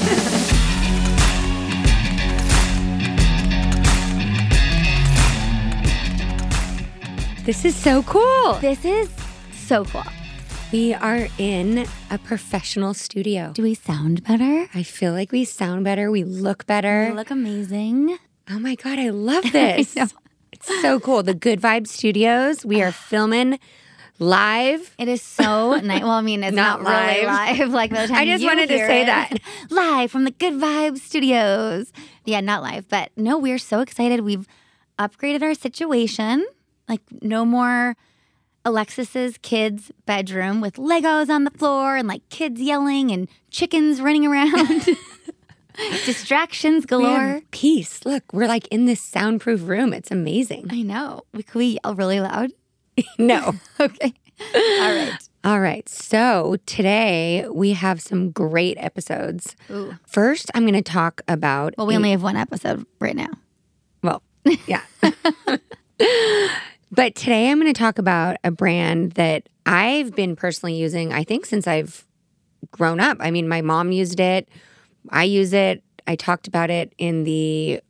This is so cool. This is so cool. We are in a professional studio. Do we sound better? I feel like we sound better. We look better. You look amazing. oh my God, I love this. know. It's so cool. The Good Vibe Studios. We are filming live. It is so nice. Well, I mean, it's not, Not really live. live. Like by the time I just wanted to say it. that. live from the Good Vibe Studios. Yeah, not live, but no, we're so excited. We've upgraded our situation. Like no more Alexis's kids' bedroom with Legos on the floor and like kids yelling and chickens running around. Distractions galore. peace. Look, we're like in this soundproof room. It's amazing. I know. We- Can we yell really loud? No. Okay. All right. All right. So today we have some great episodes. Ooh. First, I'm going to talk about. Well, we a- only have one episode right now. Well, yeah. but today I'm going to talk about a brand that I've been personally using, I think, since I've grown up. I mean, my mom used it, I use it. I talked about it in the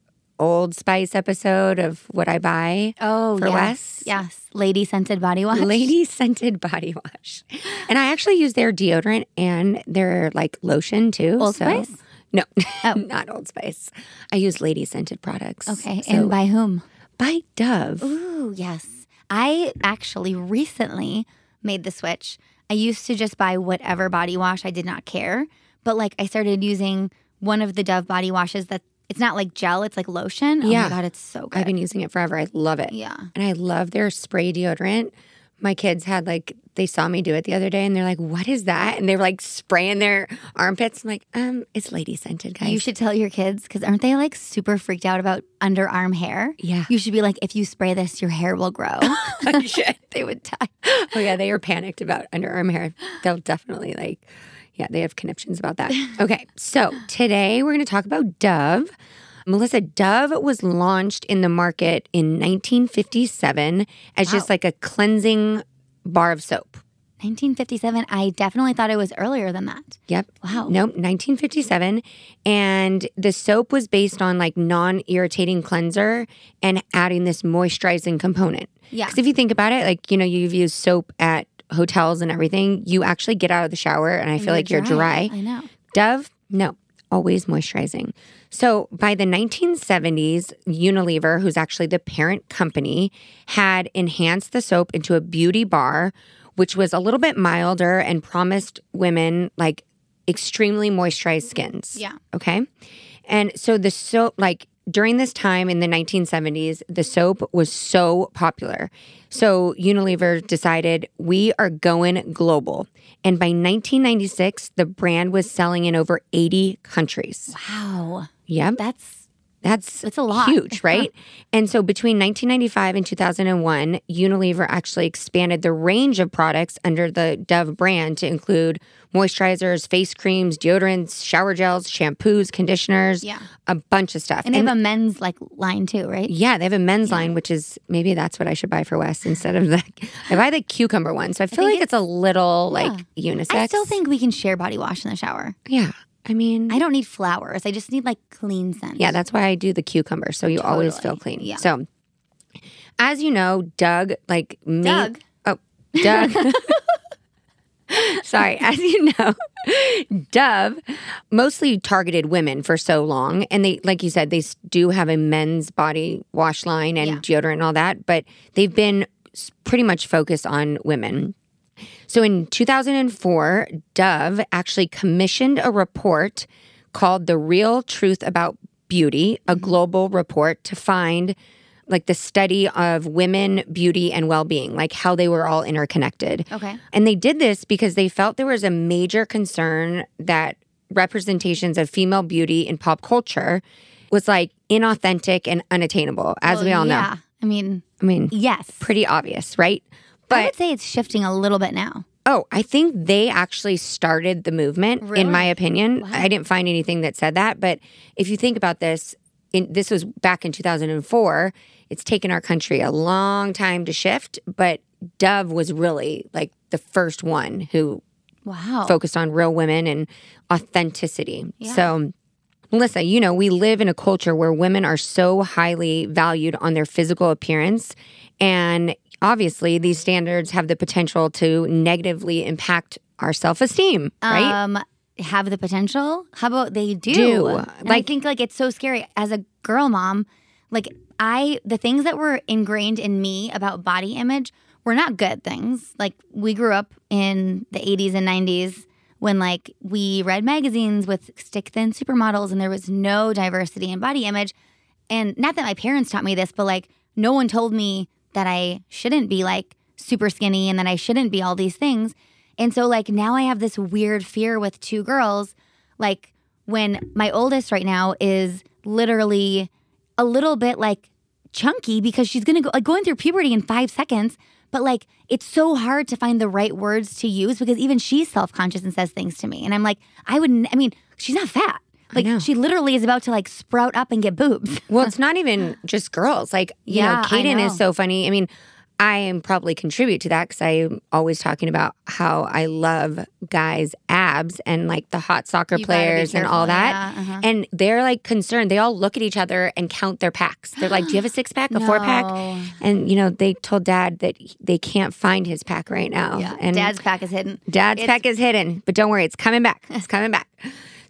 Old Spice episode of what I buy. Oh, For yes. Wes? Yes. Lady scented body wash. Lady scented body wash. And I actually use their deodorant and their like lotion too. Old so- Spice? No, Oh. not Old Spice. I use lady scented products. Okay. So and by whom? by Dove. Ooh, yes. I actually recently made the switch. I used to just buy whatever body wash. I did not care. But like I started using one of the Dove body washes that it's not like gel, it's like lotion. Oh Yeah. my God, it's so good. I've been using it forever. I love it. yeah. And I love their spray deodorant. My kids had like they saw me do it the other day and they're like, "What is that?" And they were like spraying their armpits. I'm like, "Um, it's lady scented, guys." You should tell your kids because aren't they like super freaked out about underarm hair? Yeah. You should be like, if you spray this, your hair will grow. Should. they would die. Oh yeah, they are panicked about underarm hair. They'll definitely like, yeah, they have conniptions about that. Okay, so today we're going to talk about Dove. Melissa, Dove was launched in the market in 1957 as just like a cleansing bar of soap. 1957. I definitely thought it was earlier than that. Yep. Wow. Nope, 1957. And the soap was based on like non irritating cleanser and adding this moisturizing component. Yeah. Because if you think about it, like, you know, you've used soap at hotels and everything, you actually get out of the shower and I feel like you're dry. I know. Dove, no, always moisturizing. So by the 1970s, Unilever, who's actually the parent company, had enhanced the soap into a beauty bar, which was a little bit milder and promised women like extremely moisturized skins. Yeah. Okay. And so the soap, like during this time in the 1970s, the soap was so popular. So Unilever decided we are going global. And by 1996, the brand was selling in over 80 countries. Wow. Yep. That's That's It's a lot. huge, right? and so between 1995 and 2001, Unilever actually expanded the range of products under the Dove brand to include moisturizers, face creams, deodorants, shower gels, shampoos, conditioners, Yeah. a bunch of stuff. and they have a men's like line too, right? yeah, they have a men's line, which is maybe that's what I should buy for Wes instead of the. I buy the cucumber one, so I feel think like it's, a little like unisex. I still think we can share body wash in the shower. yeah. I mean, I don't need flowers. I just need like clean scent. Yeah, that's why I do the cucumber. So you always feel clean. Yeah. So as you know, Doug like me. Doug? Oh, Doug. Sorry, as you know, Dove mostly targeted women for so long, and they, like you said, they do have a men's body wash line and Yeah. deodorant and all that, but they've been pretty much focused on women. So in 2004, Dove actually commissioned a report called The Real Truth About Beauty, a mm-hmm. global report to find like the study of women, beauty, and well being, like how they were all interconnected. Okay. And they did this because they felt there was a major concern that representations of female beauty in pop culture was like inauthentic and unattainable, as Well, we all know. Yeah. I mean, I mean, yes. pretty obvious, right? I But would say it's shifting a little bit now. oh, I think they actually started the movement, in my Really? opinion. I didn't find anything that said that. But if you think about this, in, this was back in 2004. It's taken our country a long time to shift, but Dove was really like the first one who Wow. focused on real women and authenticity. So, Melissa, you know, we live in a culture where women are so highly valued on their physical appearance. And obviously, these standards have the potential to negatively impact our self esteem, right? Um, have the potential. How about they do? Do. And I think like it's so scary as a girl mom. Like I, the things that were ingrained in me about body image were not good things. Like we grew up in the 80s and 90s when like we read magazines with stick thin supermodels and there was no diversity in body image. And not that my parents taught me this, but like no one told me that I shouldn't be like super skinny and that I shouldn't be all these things. And so like now I have this weird fear with two girls. Like when my oldest right now is literally a little bit like chunky because she's gonna go like going through puberty in five seconds. But like it's so hard to find the right words to use because even she's self conscious and says things to me. And I'm like, I wouldn't I mean, she's not fat. Like she literally is about to like sprout up and get boobs. Well, it's not even just girls. Like, you Yeah, know, Kaden know. is so funny. I mean, I am probably contribute to that because I'm always talking about how I love guys' abs and like the hot soccer You players and all that. yeah, uh-huh. And they're like concerned. They all look at each other and count their packs. They're like, Do you have a six pack, a four pack? And, you know, they told dad that he- they can't find his pack right now. Yeah. And Dad's pack is hidden. Dad's It's- pack is hidden, but don't worry, it's coming back. It's coming back.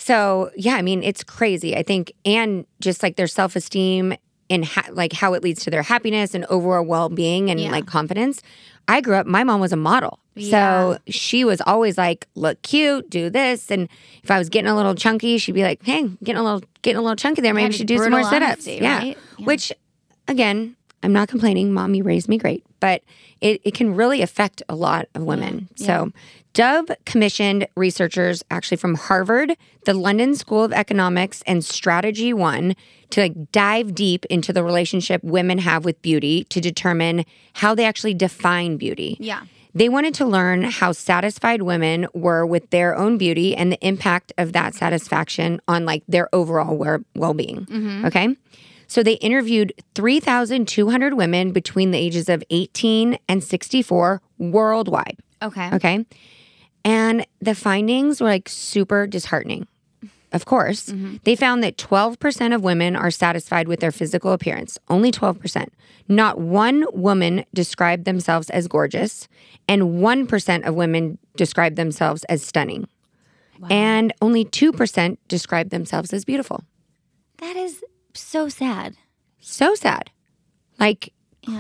So yeah, I mean, it's crazy. I think, and just like their self esteem and ha- like how it leads to their happiness and overall well being and Yeah. like confidence. I grew up. My mom was a model, Yeah. so she was always like, "Look cute, do this." And if I was getting a little chunky, she'd be like, "Hey, getting a little getting a little chunky there. Maybe you just should do some more sit ups." honesty, Yeah. Yeah. which again, I'm not complaining. Mommy raised me great, but it, it can really affect a lot of mm, women. So, Dove commissioned researchers actually from Harvard, the London School of Economics, and Strategy One to like dive deep into the relationship women have with beauty to determine how they actually define beauty. Yeah. They wanted to learn how satisfied women were with their own beauty and the impact of that satisfaction on like their overall well being. Mm-hmm. Okay. So they interviewed 3,200 women between the ages of 18 and 64 worldwide. Okay. Okay. And the findings were like super disheartening. Of course, mm-hmm. they found that 12% of women are satisfied with their physical appearance, only 12%. Not one woman described themselves as gorgeous, and 1% of women described themselves as stunning. And only 2% described themselves as beautiful. That is so sad. So sad. Like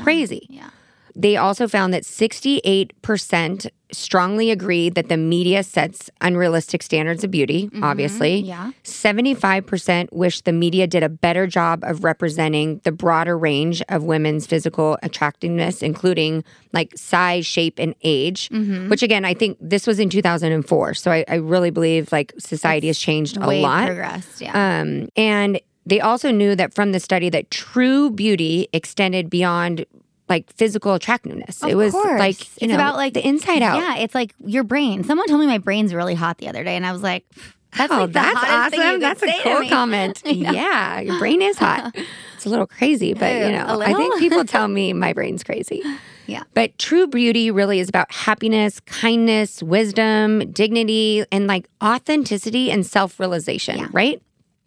crazy. Yeah. They also found that 68% strongly agree that the media sets unrealistic standards of beauty, obviously. yeah. 75% wish the media did a better job of representing the broader range of women's physical attractiveness, including like size, shape, and age, which again, I think this was in 2004. So I, I really believe like society has changed a lot. progressed. Yeah. Um, and they also knew that from the study that true beauty extended beyond like physical attractiveness. Of it was course. like you it's know, about like the inside out. Yeah, it's like your brain. Someone told me my brain's really hot the other day, and I was like, "That's oh, like that's awesome. That's a cool comment. yeah. your brain is hot. It's a little crazy, but you know, I think people tell me my brain's crazy. Yeah. But true beauty really is about happiness, kindness, wisdom, dignity, and like authenticity and self realization, right?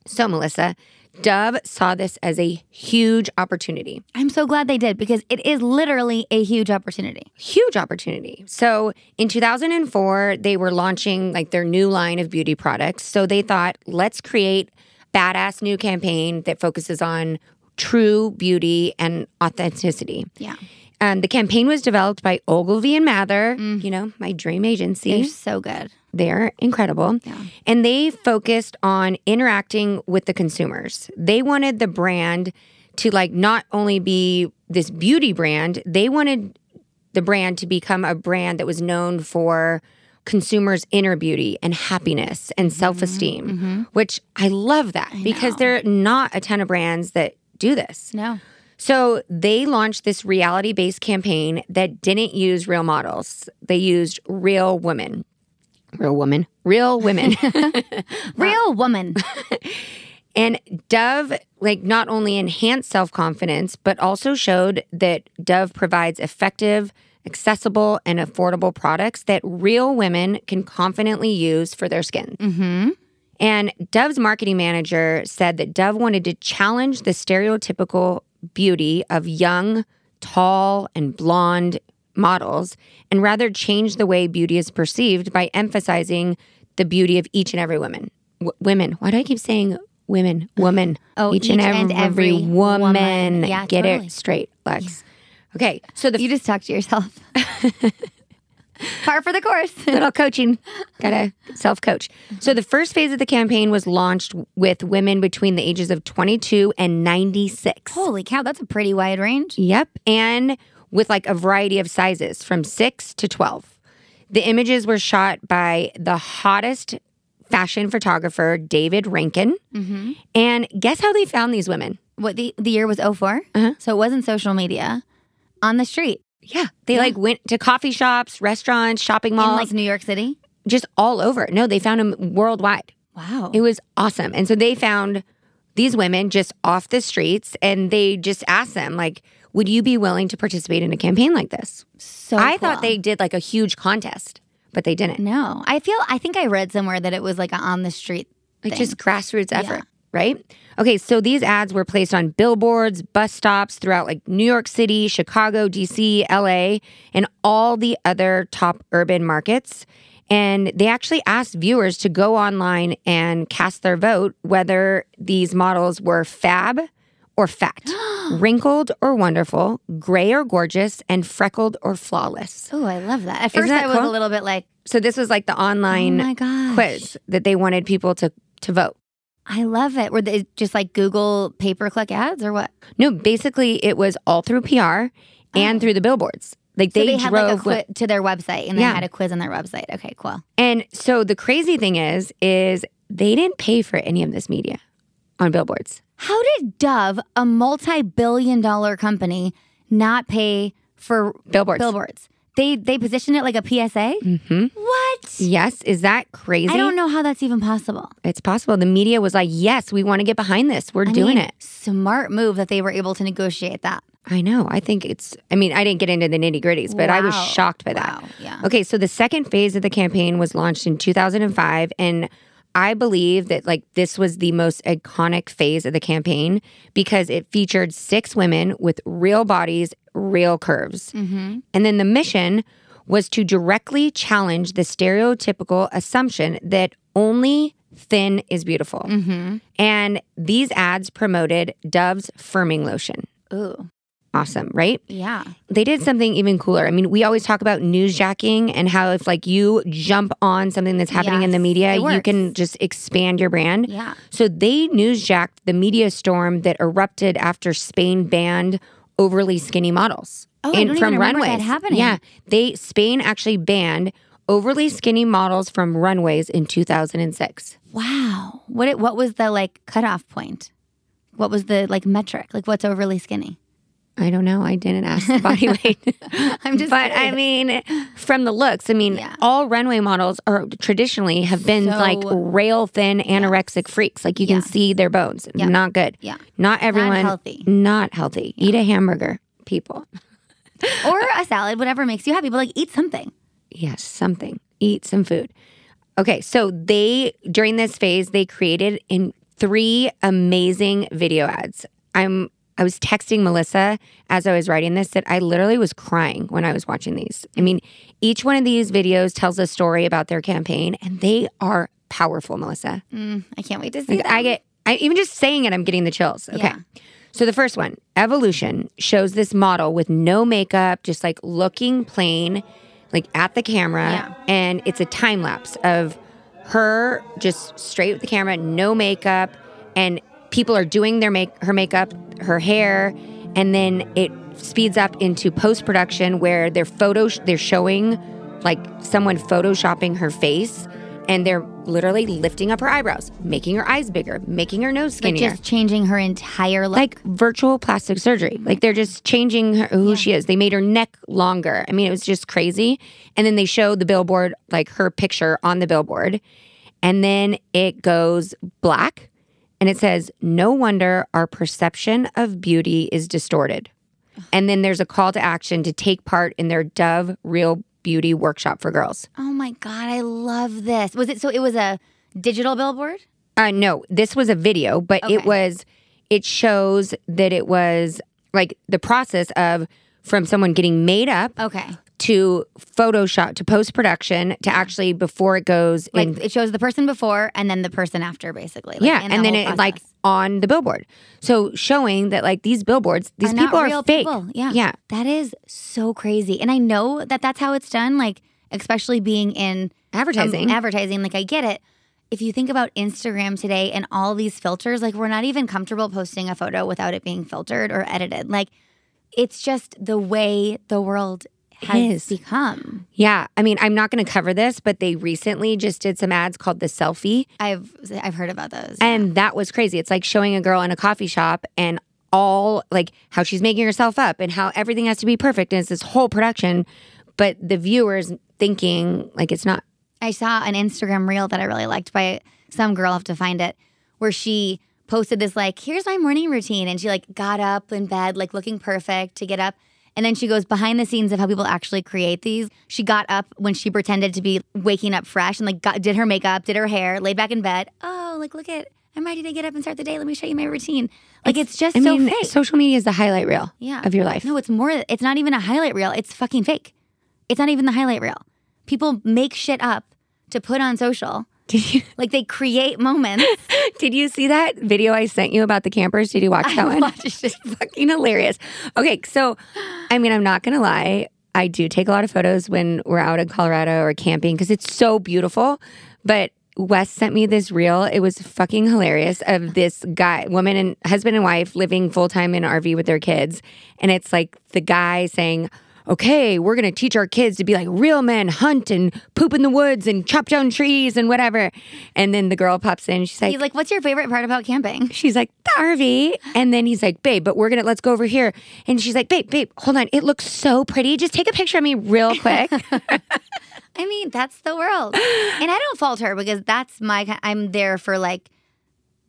So, Melissa, Dove saw this as a huge opportunity. I'm so glad they did because it is literally a huge opportunity. huge opportunity. So in 2004, they were launching like their new line of beauty products. So they thought, let's create badass new campaign that focuses on true beauty and authenticity. Yeah. Um, the campaign was developed by Ogilvy and Mather, you know, my dream agency. They're so good. They're incredible. And they focused on interacting with the consumers. They wanted the brand to like not only be this beauty brand, they wanted the brand to become a brand that was known for consumers' inner beauty and happiness and mm-hmm. self esteem, mm-hmm. which I love that because know. there are not a ton of brands that do this. No. So they launched this reality based campaign that didn't use real models, they used real women. Real women, real women. Real woman. And Dove, like, not only enhanced self confidence, but also showed that Dove provides effective, accessible, and affordable products that real women can confidently use for their skin. mm-hmm. And Dove's marketing manager said that Dove wanted to challenge the stereotypical beauty of young, tall, and blonde models and rather change the way beauty is perceived by emphasizing the beauty of each and every woman. W- women. Why do I keep saying women? Woman. Oh, each, and, each every, and every woman. woman. Yeah, Get totally. it straight, Lex. Okay, so the You just talk to yourself. Par for the course. little coaching. Gotta self coach. So the first phase of the campaign was launched with women between the ages of 22 and 96. Holy cow, that's a pretty wide range. Yep. And with like a variety of sizes from six to 12. The images were shot by the hottest fashion photographer, David Rankin. And guess how they found these women? What the the year was 4 Uh-huh. So it wasn't social media. On the street Yeah. They like went to coffee shops, restaurants, shopping in malls, like New York City. just all over. No, they found them worldwide. Wow. It was awesome. And so they found these women just off the streets and they just asked them, like, would you be willing to participate in a campaign like this? so I thought they did like a huge contest, but they didn't. No. I feel I think I read somewhere that it was like a on the street Like just grassroots effort, right? Okay, so these ads were placed on billboards, bus stops throughout like New York City, Chicago, DC, LA, and all the other top urban markets. And they actually asked viewers to go online and cast their vote whether these models were fab or fat, wrinkled or wonderful, gray or gorgeous, and freckled or flawless. Oh, I love that. At first that I was cool? a little bit like, So this was like the online Oh quiz that they wanted people to to vote. I love it. Were they just like Google pay per click ads or what? No, basically it was all through PR and oh. through the billboards. Like Oh. So they, they, had drove like a quiz to their website and they Yeah. had a quiz on their website. Okay, cool. and so the crazy thing is is they didn't pay for any of this media on billboards. How did Dove, a multi billion dollar company, not pay for Billboards. billboards? They they positioned it like a PSA? Mm-hmm. What? Yes, is that crazy? I don't know how that's even possible. It's possible. The media was like, "Yes, we want to get behind this. We're I doing mean, it." Smart move that they were able to negotiate that. I know. I think it's. I mean, I didn't get into the nitty gritties, but I was shocked by that. Wow, yeah. Okay, so the second phase of the campaign was launched in 2005, and I believe that like this was the most iconic phase of the campaign because it featured six women with real bodies, real curves, Mm-hmm. and then the mission was to directly challenge the stereotypical assumption that only thin is beautiful. Mm-hmm. And these ads promoted Dove's firming lotion. Ooh, Awesome, right? yeah. they did something even cooler. I mean, we always talk about newsjacking and how if like you jump on something that's happening in the media, you can just expand your brand. Yeah. So they newsjacked the media storm that erupted after Spain banned overly skinny models Oh, I don't even remember that happening. Yeah, they Spain actually banned overly skinny models from runways in 2006. Wow. What it, what was the like cutoff point? What was the like metric? Like what's overly skinny? I don't know. I didn't ask the body weight. I'm just but I mean, from the looks, I mean, Yeah. all runway models are traditionally have been So- like rail thin anorexic freaks. Like you Yeah. can see their bones. Yeah. Not good. Yeah. Not everyone. healthy. Not healthy. Eat a hamburger, people. or a salad, whatever makes you happy, but like eat something. Yes, something. Eat some food. Okay, so they during this phase they created in three amazing video ads. I'm I was texting Melissa as I was writing this that I literally was crying when I was watching these. I mean, each one of these videos tells a story about their campaign and they are powerful, Melissa. Mm, I can't wait to see Like. I get I even just saying it I'm getting the chills. Okay. Yeah. So the first one, Evolution, shows this model with no makeup, just like looking plain, like at the camera. Yeah. And it's a time lapse of her just straight with the camera, no makeup, and people are doing their make her makeup, her hair, and then it speeds up into post production where their photos they're showing like someone photoshopping her face and they're literally lifting up her eyebrows, making her eyes bigger, making her nose Like skinnier. just changing her entire look. like virtual plastic surgery. Like they're just changing her, who she is. They made her neck longer. I mean, it was just crazy. And then they showed the billboard, like her picture on the billboard. And then it goes black and it says, No wonder our perception of beauty is distorted. And then there's a call to action to take part in their Dove Real Beauty workshop for girls. oh my god, I love this. Was it so? It was a digital billboard. Uh, no, this was a video, but it was, it shows that it was like the process of from someone getting made up Okay, to Photoshop to post production to actually before it goes like in. it shows the person before and then the person after, basically. Like, yeah, and the then it like on the billboard. So showing that like these billboards, these Are people are fake. people. Yeah, Yeah. that is so crazy. And I know that that's how it's done. Like especially being in Advertising. um, advertising. Like I get it. If you think about Instagram today and all these filters, like we're not even comfortable posting a photo without it being filtered or edited. Like it's just the way the world has is. become. Yeah. I mean, I'm not going to cover this, but they recently just did some ads called the selfie. I've I've heard about those. And that was crazy. It's like showing a girl in a coffee shop and all like how she's making herself up and how everything has to be perfect. And it's this whole production, but the viewers thinking like it's not. I saw an Instagram reel that I really liked by some girl. I have to find it, where she posted this like, "Here's my morning routine," and she like got up in bed, like looking perfect to get up, and then she goes behind the scenes of how people actually create these. She got up when she pretended to be waking up fresh and like got, did her makeup, did her hair, laid back in bed. Oh, like look at. I'm ready to get up and start the day. Let me show you my routine. Like it's, just I so mean, fake. social media is the highlight reel yeah. of your life. No, it's more. It's not even a highlight reel. It's fucking fake. It's not even the highlight reel. People make shit up to put on social. Did you Like they create moments. did you see that video I sent you about the campers? Did you watch that one? watched It's just fucking hilarious. Okay, so I mean, I'm not gonna lie. I do take a lot of photos when we're out in Colorado or camping because it's so beautiful. But Wes sent me this reel. It was fucking hilarious of this guy, woman and husband and wife living full time in an RV with their kids. And it's like the guy saying, Okay, we're gonna teach our kids to be like real men, hunt and poop in the woods and chop down trees and whatever. And then the girl pops in. She's like, He's like, "What's your favorite part about camping?" She's like, the RV. And then he's like, babe, but we're going to, let's go over here. And she's like, babe, babe, hold on. It looks so pretty. Just take a picture of me real quick. I mean, that's the world, and I don't fault her because that's my. I'm there for like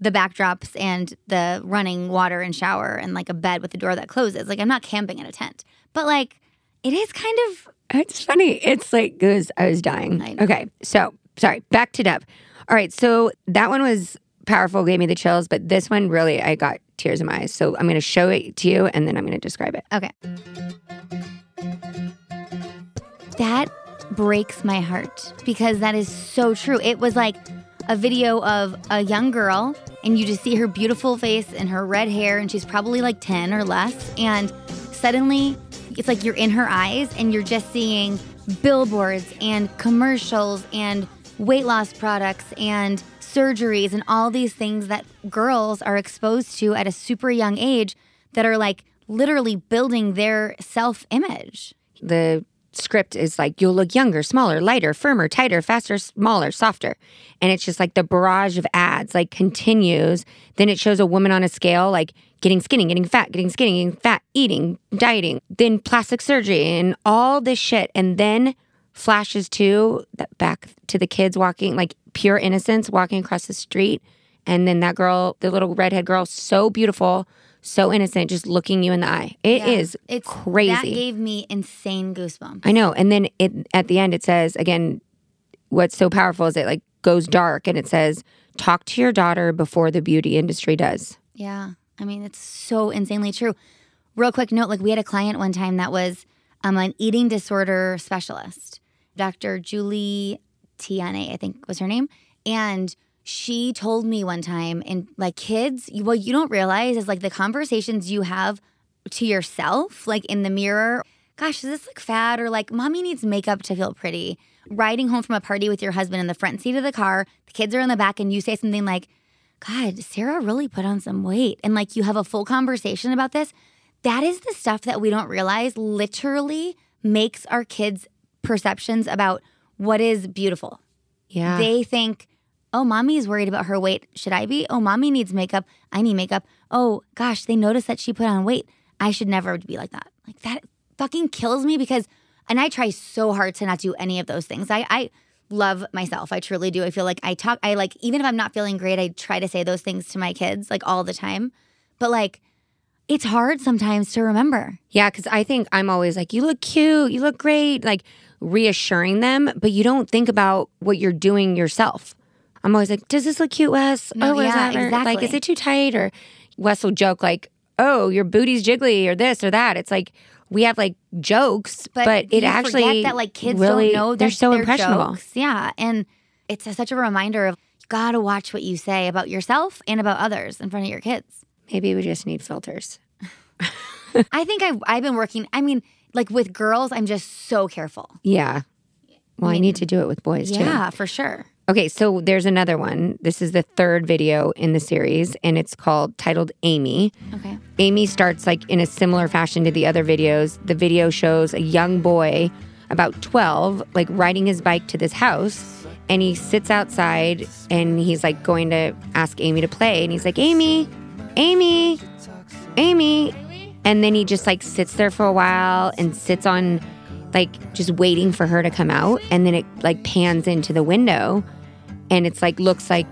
the backdrops and the running water and shower and like a bed with the door that closes. Like I'm not camping in a tent, but like it is kind of it's funny. It's like, it was, I was dying. I. Okay. So, sorry, back to Dove. All right. So that one was powerful, gave me the chills, but this one really, I got tears in my eyes. So I'm going to show it to you and then I'm going to describe it. Okay. That breaks my heart because that is so true. It was like a video of a young girl, and you just see her beautiful face and her red hair, and she's probably like 10 or less. And suddenly, it's like you're in her eyes, and you're just seeing billboards and commercials and weight loss products and surgeries and all these things that girls are exposed to at a super young age that are like literally building their self image. the script is like you'll look younger, smaller, lighter, firmer, tighter, faster, smaller, softer. And it's just like the barrage of ads like continues. Then it shows a woman on a scale like getting skinny, getting fat, getting skinny, getting fat, eating, dieting, then plastic surgery and all this shit. And then flashes to back to the kids walking like pure innocence walking across the street. And then that girl, the little redhead girl, so beautiful, so innocent, just looking you in the eye. It is It's crazy. That gave me insane goosebumps. I know. And then it at the end it says again, what's so powerful is it like goes dark and it says, talk to your daughter before the beauty industry does. Yeah. I mean, it's so insanely true. Real quick note like, we had a client one time that was um, an eating disorder specialist, Dr. Julie Tiane, I think was her name. And she told me one time, and like kids, you, what you don't realize is like the conversations you have to yourself, like in the mirror. Gosh, does this look fat? Or like, mommy needs makeup to feel pretty. Riding home from a party with your husband in the front seat of the car, the kids are in the back, and you say something like, God, Sarah really put on some weight. And like you have a full conversation about this. That is the stuff that we don't realize literally makes our kids perceptions about what is beautiful. Yeah. They think, oh, mommy is worried about her weight. Should I be? Oh, mommy needs makeup. I need makeup. Oh, gosh, they noticed that she put on weight. I should never be like that. Like that fucking kills me because, and I try so hard to not do any of those things. I, I love myself. I truly do. I feel like I talk, I like, even if I'm not feeling great, I try to say those things to my kids like all the time. But like, it's hard sometimes to remember. Yeah, because I think I'm always like, you look cute, you look great, like reassuring them, but you don't think about what you're doing yourself. I'm always like, does this look cute, Wes? No, oh, yeah, that? Or, Like, is it too tight? Or Wes will joke like, oh, your booty's jiggly or this or that. It's like we have like jokes, but, But, it actually that like kids really, don't know they're so impressionable. jokes. Yeah, and it's a, such a reminder of you gotta watch what you say about yourself and about others in front of your kids. Maybe we just need filters. I think I've I've been working. I mean, like with girls, I'm just so careful. Yeah. Well, I, need to do it with boys too. Yeah, for sure. Okay, so there's another one. This is the third video in the series, and it's called titled Amy. Okay. Amy starts like in a similar fashion to the other videos. The video shows a young boy, about 12, like riding his bike to this house, and he sits outside and he's like going to ask Amy to play. And he's like, Amy, Amy, Amy. And then he just like sits there for a while and sits on like just waiting for her to come out. And then it like pans into the window and it's like looks like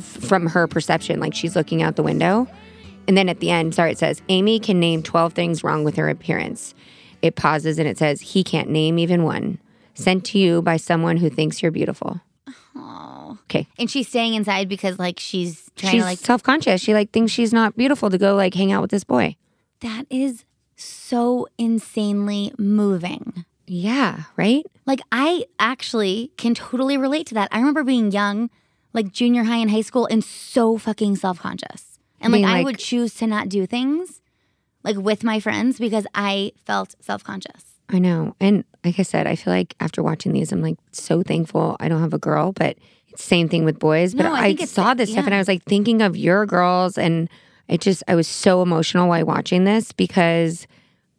from her perception, like she's looking out the window. And then at the end, sorry, it says Amy can name 12 things wrong with her appearance. It pauses and it says he can't name even one. Sent to you by someone who thinks you're beautiful. Oh. Okay. And she's staying inside because like she's trying She's to like self-conscious. She like thinks she's not beautiful to go like hang out with this boy. that is so insanely moving. Yeah, right? Like I actually can totally relate to that. I remember being young, like junior high and high school, and so fucking self conscious. And like Being I would choose to not do things like with my friends because I felt self conscious. I know. And like I said, I feel like after watching these, I'm like so thankful I don't have a girl, but it's same thing with boys. But No, I I, saw this stuff and I was like thinking of your girls and it just I was so emotional while watching this because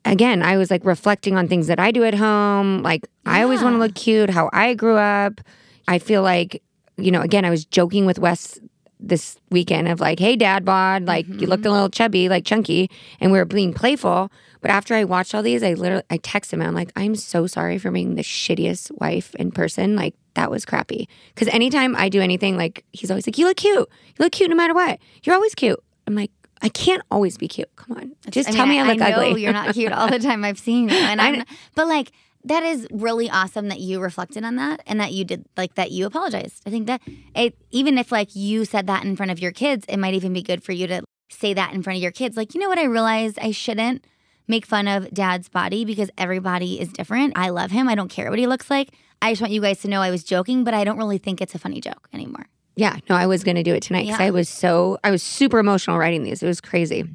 again, I was like reflecting on things that I do at home. Like I always want to look cute, how I grew up. I feel like, you know, again, I was joking with Wes this weekend of like, hey, dad bod, like you looked a mm-hmm. little chubby, like chunky, and we were being playful. But after I watched all these, I literally I text him and I'm like, I'm so sorry for being the shittiest wife in person. Like that was crappy. Because anytime I do anything, like he's always like, you look cute. You look cute no matter what. You're always cute. I'm like, I can't always be cute. Come on, just I tell mean, me I look know ugly. You're not cute all the time. I've seen you, and I I'm. but like that is really awesome that you reflected on that and that you did like that you apologized. I think that it even if like you said that in front of your kids, it might even be good for you to say that in front of your kids. Like you know what I realized I shouldn't make fun of dad's body because everybody is different. I love him. I don't care what he looks like. I just want you guys to know I was joking, but I don't really think it's a funny joke anymore. Yeah, no, I was going to do it tonight because Yeah. I was so, I was super emotional writing these. It was crazy.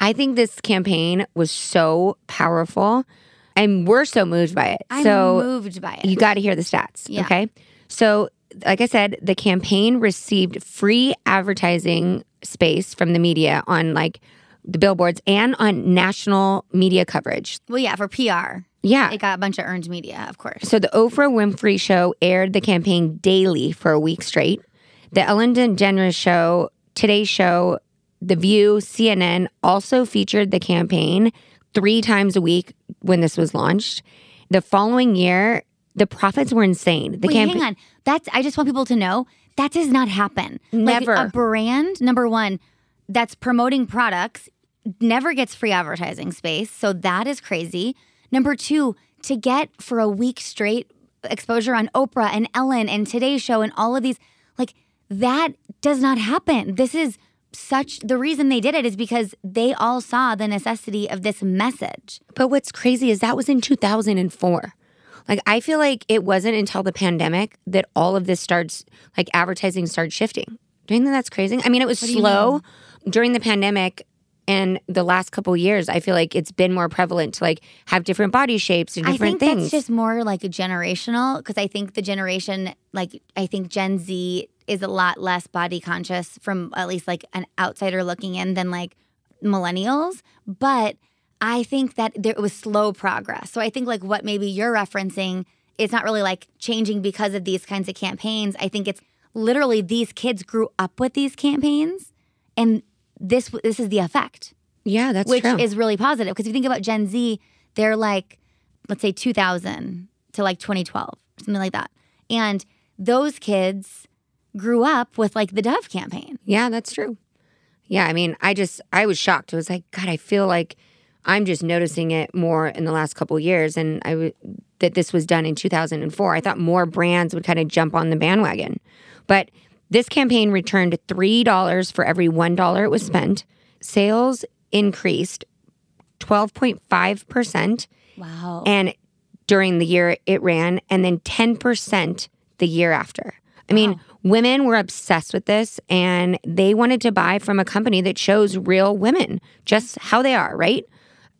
I think this campaign was so powerful and we're so moved by it. I'm so moved by it. you got to hear the stats. Yeah. Okay. So, like I said, the campaign received free advertising space from the media on like the billboards and on national media coverage. well, yeah, for PR, Yeah. it got a bunch of earned media, of course. So the Oprah Winfrey Show aired the campaign daily for a week straight. The Ellen DeGeneres Show, Today's Show, The View, CNN also featured the campaign three times a week when this was launched. The following year, the profits were insane. The Wait, campaign, hang on. That's I just want people to know that does not happen. Like, Never. a brand number one that's promoting products never gets free advertising space, so that is crazy. Number two, to get for a week straight exposure on Oprah and Ellen and Today's Show and all of these, like that does not happen. This is such the reason they did it is because they all saw the necessity of this message. But what's crazy is that was in 2004. Like I feel like it wasn't until the pandemic that all of this starts like advertising started shifting. Do you think that's crazy? I mean, it was slow during the pandemic and the last couple years. I feel like it's been more prevalent to like have different body shapes and I different think things. that's just more like generational because I think the generation, like I think Gen Z is a lot less body conscious from at least like an outsider looking in than like millennials. But I think that there was slow progress. So I think like what maybe you're referencing is not really like changing because of these kinds of campaigns. I think it's literally these kids grew up with these campaigns and this this is the effect, Yeah, that's which true. is really positive because if you think about Gen Z, they're like let's say 2000 to like 2012, something like that. And those kids grew up with like the Dove campaign. Yeah, that's true. Yeah, I mean, I just I was shocked. It was like, God, I feel like I'm just noticing it more in the last couple of years, and I w- that this was done in 2004. I thought more brands would kind of jump on the bandwagon, but this campaign returned three dollars for every one dollar it was spent. Sales increased 12.5 percent, Wow. and during the year it ran, and then 10 percent the year after. I mean, women were obsessed with this and they wanted to buy from a company that shows real women just how they are, right?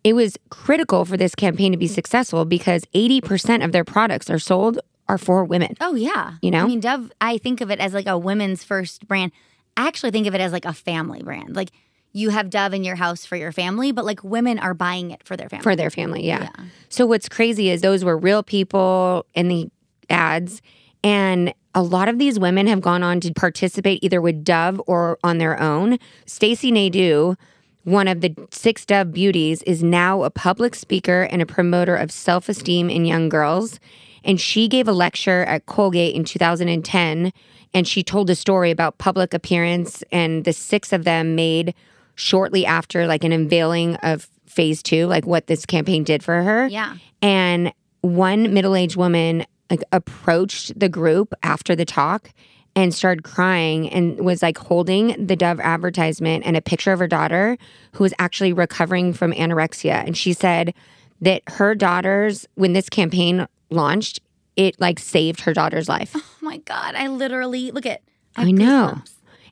It was critical for this campaign to be mm. successful because 80% of their products are sold are for women. Oh yeah. You know? I mean Dove I think of it as like a women's first brand. I actually think of it as like a family brand. Like you have Dove in your house for your family, but like women are buying it for their family. for their family. Yeah. So what's crazy is those were real people in the ads, and a lot of these women have gone on to participate either with Dove or on their own. Stacey Nadeau, one of the six Dove beauties, is now a public speaker and a promoter of self-esteem in young girls. And she gave a lecture at Colgate in 2010, and she told a story about public appearance, and the six of them made shortly after like an unveiling of phase two, like what this campaign did for her. Yeah. And one middle-aged woman like approached the group after the talk and started crying and was like holding the Dove advertisement and a picture of her daughter who was actually recovering from anorexia. And she said that her daughters, when this campaign launched, it like saved her daughter's life. Oh my god, I literally look at I know.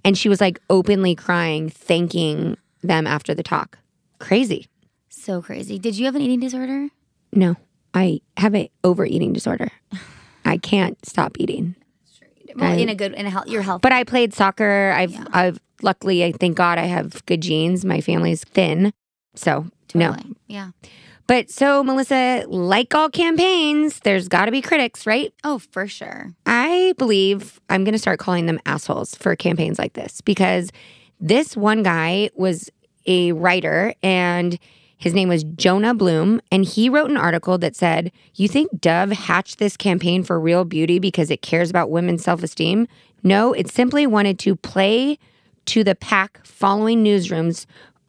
And she was like openly crying, thanking them after the talk. Crazy. So crazy. Did you have an eating disorder? No, I have an overeating disorder. I can't stop eating. Well, I- in a good in a health your health. But I played soccer. I've I've luckily I thank God I have good genes. My family's thin. So no. Yeah. But so Melissa, like all campaigns, there's gotta be critics, right? Oh, for sure. I believe I'm going to start calling them assholes for campaigns like this because this one guy was a writer and his name was Jonah Bloom. And he wrote an article that said, You think Dove hatched this campaign for real beauty because it cares about women's self esteem? No, it simply wanted to play to the pack following newsrooms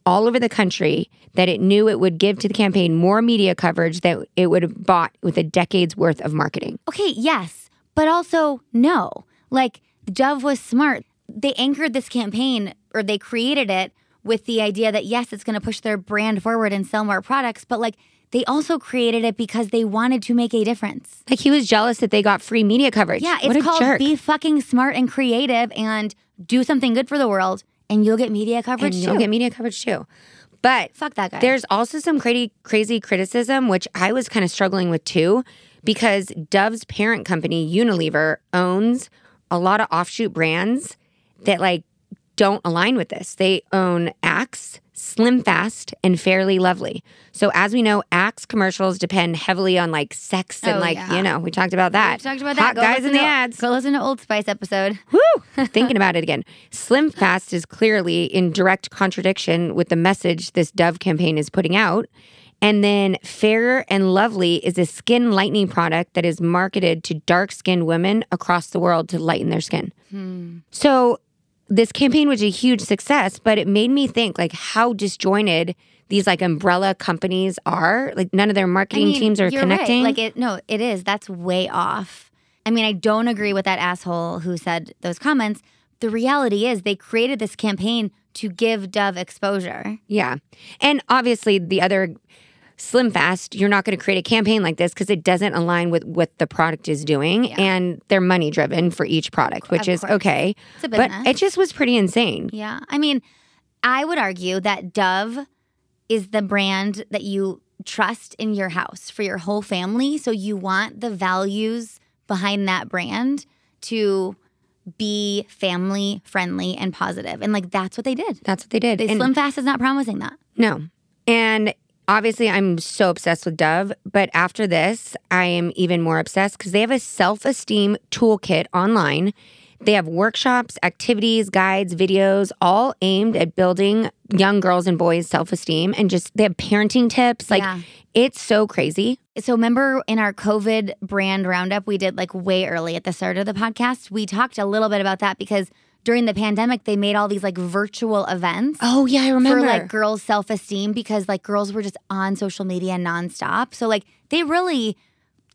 all over the country that it knew it would give to the campaign more media coverage that it would have bought with a decade's worth of marketing. Okay, yes, but also no. Like Dove was smart. They anchored this campaign or they created it with the idea that yes, it's going to push their brand forward and sell more products, but like they also created it because they wanted to make a difference. Like he was jealous that they got free media coverage. Yeah, it's called jerk. be fucking smart and creative and do something good for the world and you'll get media coverage and too. you'll get media coverage too. But Fuck that guy. there's also some crazy crazy criticism which I was kind of struggling with too because Dove's parent company Unilever owns a lot of offshoot brands that like don't align with this. They own Axe, Slim Fast, and Fair and Lovely. So as we know, Axe commercials depend heavily on like sex and Oh, like, yeah. you know, we talked about that. We talked about Hot that. Go guys in the to- ads. Go listen to Old Spice episode. Woo! Thinking about it again. Slim Fast is clearly in direct contradiction with the message this Dove campaign is putting out. And then Fair and Lovely is a skin lightening product that is marketed to dark skinned women across the world to lighten their skin. Hmm. So this campaign was a huge success, but it made me think like how disjointed these like umbrella companies are. Like none of their marketing I mean, teams are connecting. Right. Like it, no, it is. That's way off. I mean, I don't agree with that asshole who said those comments. The reality is, they created this campaign to give Dove exposure. Yeah. And obviously, the other Slim Fast, you're not going to create a campaign like this because it doesn't align with what the product is doing. And they're money driven for each product, which Of is course. okay. It's a But it just was pretty insane. Yeah. I mean, I would argue that Dove is the brand that you trust in your house for your whole family. So you want the values behind that brand to be family friendly and positive. And like that's what they did. That's what they did. They And- Slim Fast is not promising that. No. And obviously I'm so obsessed with Dove, but after this, I am even more obsessed because they have a self esteem toolkit online. They have workshops, activities, guides, videos, all aimed at building young girls and boys' self esteem and just they have parenting tips. Like Yeah. it's so crazy. So remember in our COVID brand roundup we did like way early at the start of the podcast, we talked a little bit about that because during the pandemic they made all these like virtual events. Oh, yeah, I remember. For like girls' self esteem because like girls were just on social media nonstop. So like they really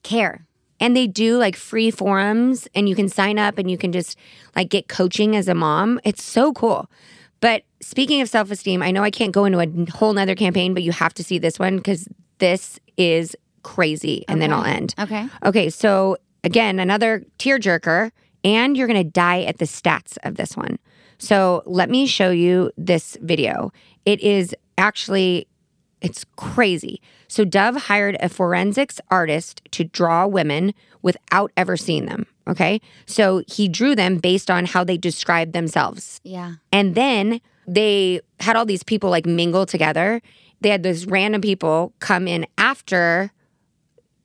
care. and they do like free forums and you can sign up and you can just like get coaching as a mom it's so cool but speaking of self-esteem i know i can't go into a whole nother campaign but you have to see this one because this is crazy and then i'll end Okay. okay so again another tearjerker and you're gonna die at the stats of this one so let me show you this video it is actually it's crazy. So Dove hired a forensics artist to draw women without ever seeing them. Okay. So he drew them based on how they described themselves. Yeah. And then they had all these people like mingle together. They had those random people come in after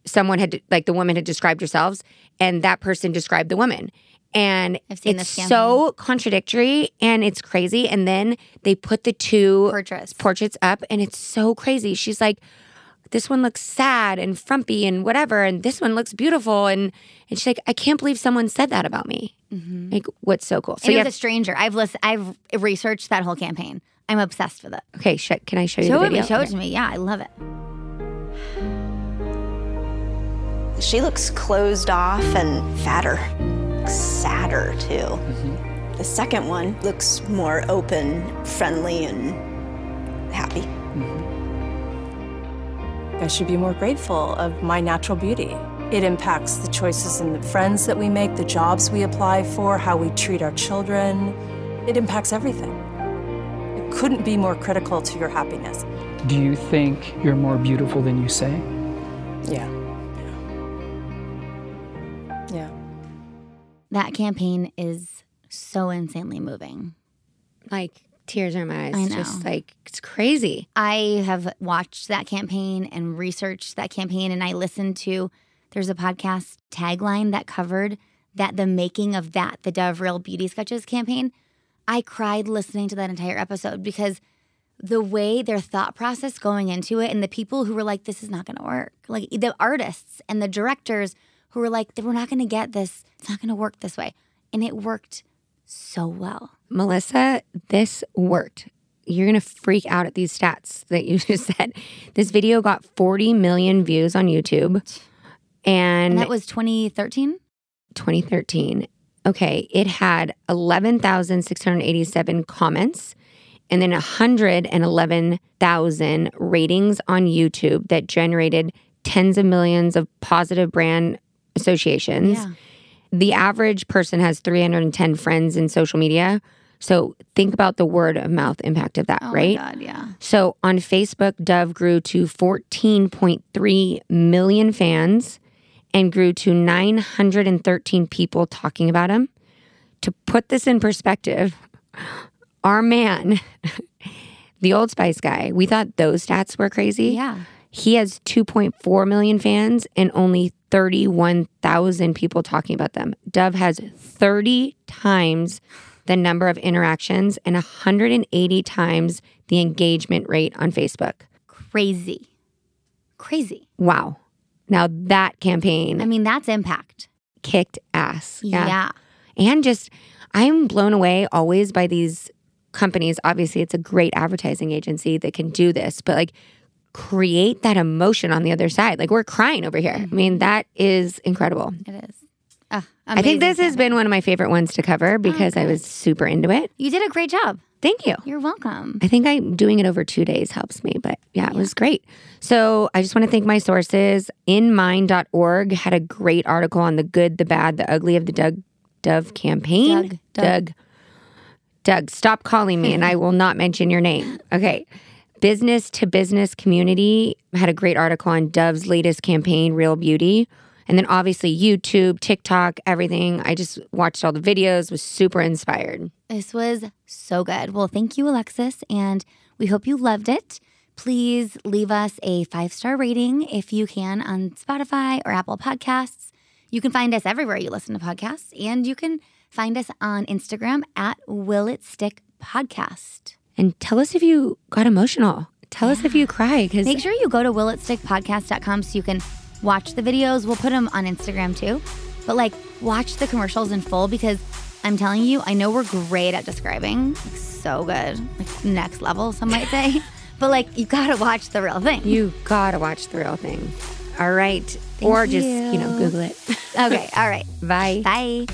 someone had, like the woman had described herself, and that person described the woman. And I've seen it's this so contradictory and it's crazy. And then they put the two Portraits. portraits up, and it's so crazy. She's like, this one looks sad and frumpy and whatever, and this one looks beautiful. And, and she's like, I can't believe someone said that about me. Mm-hmm. Like, what's so cool? So and you it have, was a stranger. I've listened I've researched that whole campaign. I'm obsessed with it. okay, sh- can I show you Show the it video? me, show it to me. Yeah, I love it. She looks closed off and fatter, sadder too. Mm-hmm. The second one looks more open, friendly, and happy. Mm-hmm. I should be more grateful of my natural beauty. It impacts the choices and the friends that we make, the jobs we apply for, how we treat our children. It impacts everything. It couldn't be more critical to your happiness. Do you think you're more beautiful than you say? Yeah. Yeah. That campaign is so insanely moving. like tears are in my eyes. I It's know. Just like it's crazy. I have watched that campaign and researched that campaign, and I listened to. There's a podcast tagline that covered that the making of that, the Dove Real Beauty Sketches campaign. I cried listening to that entire episode because the way their thought process going into it, and the people who were like, "This is not going to work," like the artists and the directors who were like, "We're not going to get this. It's not going to work this way," and it worked so well. Melissa, this worked. You're gonna freak out at these stats that you just said. This video got 40 million views on YouTube, and And that was 2013. 2013. Okay, it had 11,687 comments and then 111,000 ratings on YouTube that generated tens of millions of positive brand associations. Yeah. The average person has 310 friends in social media. So think about the word of mouth impact of that, Oh right? my God, yeah. So on Facebook, Dove grew to 14.3 million fans and grew to 913 people talking about him. To put this in perspective, our man, the Old Spice guy, we thought those stats were crazy. Yeah. He has 2.4 million fans and only 31,000 people talking about them. Dove has 30 times the number of interactions and 180 times the engagement rate on Facebook. Crazy. Crazy. Wow. Now that campaign I mean, that's impact. kicked ass. Yeah. And just, I'm blown away always by these companies. Obviously, it's a great advertising agency that can do this, but like create that emotion on the other side. Like we're crying over here. I mean, that is incredible. It is. Ah, I think this has been one of my favorite ones to cover because I was super into it. You did a great job. Thank you. You're welcome. I think I doing it over two days helps me, but yeah, it was great. So I just want to thank my sources. InMind.org had a great article on the good, the bad, the ugly of the Doug Dove campaign. Doug, Doug. Doug. Doug, stop calling me and I will not mention your name. Okay. Business to business community had a great article on Dove's latest campaign, Real Beauty. And then obviously YouTube, TikTok, everything. I just watched all the videos, was super inspired. This was so good. Well, thank you, Alexis. And we hope you loved it. please leave us a five star rating if you can on Spotify or Apple Podcasts. You can find us everywhere you listen to podcasts, and you can find us on Instagram at Will It Stick Podcast. And tell us if you got emotional. Tell us if you cry because Make sure you go to willitstickpodcast.com so you can watch the videos. We'll put them on Instagram too. But like, watch the commercials in full because I'm telling you, I know we're great at describing. Like, so good. Like, next level, some might say. but like, you gotta watch the real thing. you gotta watch the real thing. All right. Thank or just, you know. Google it. Okay, all right. Bye. Bye.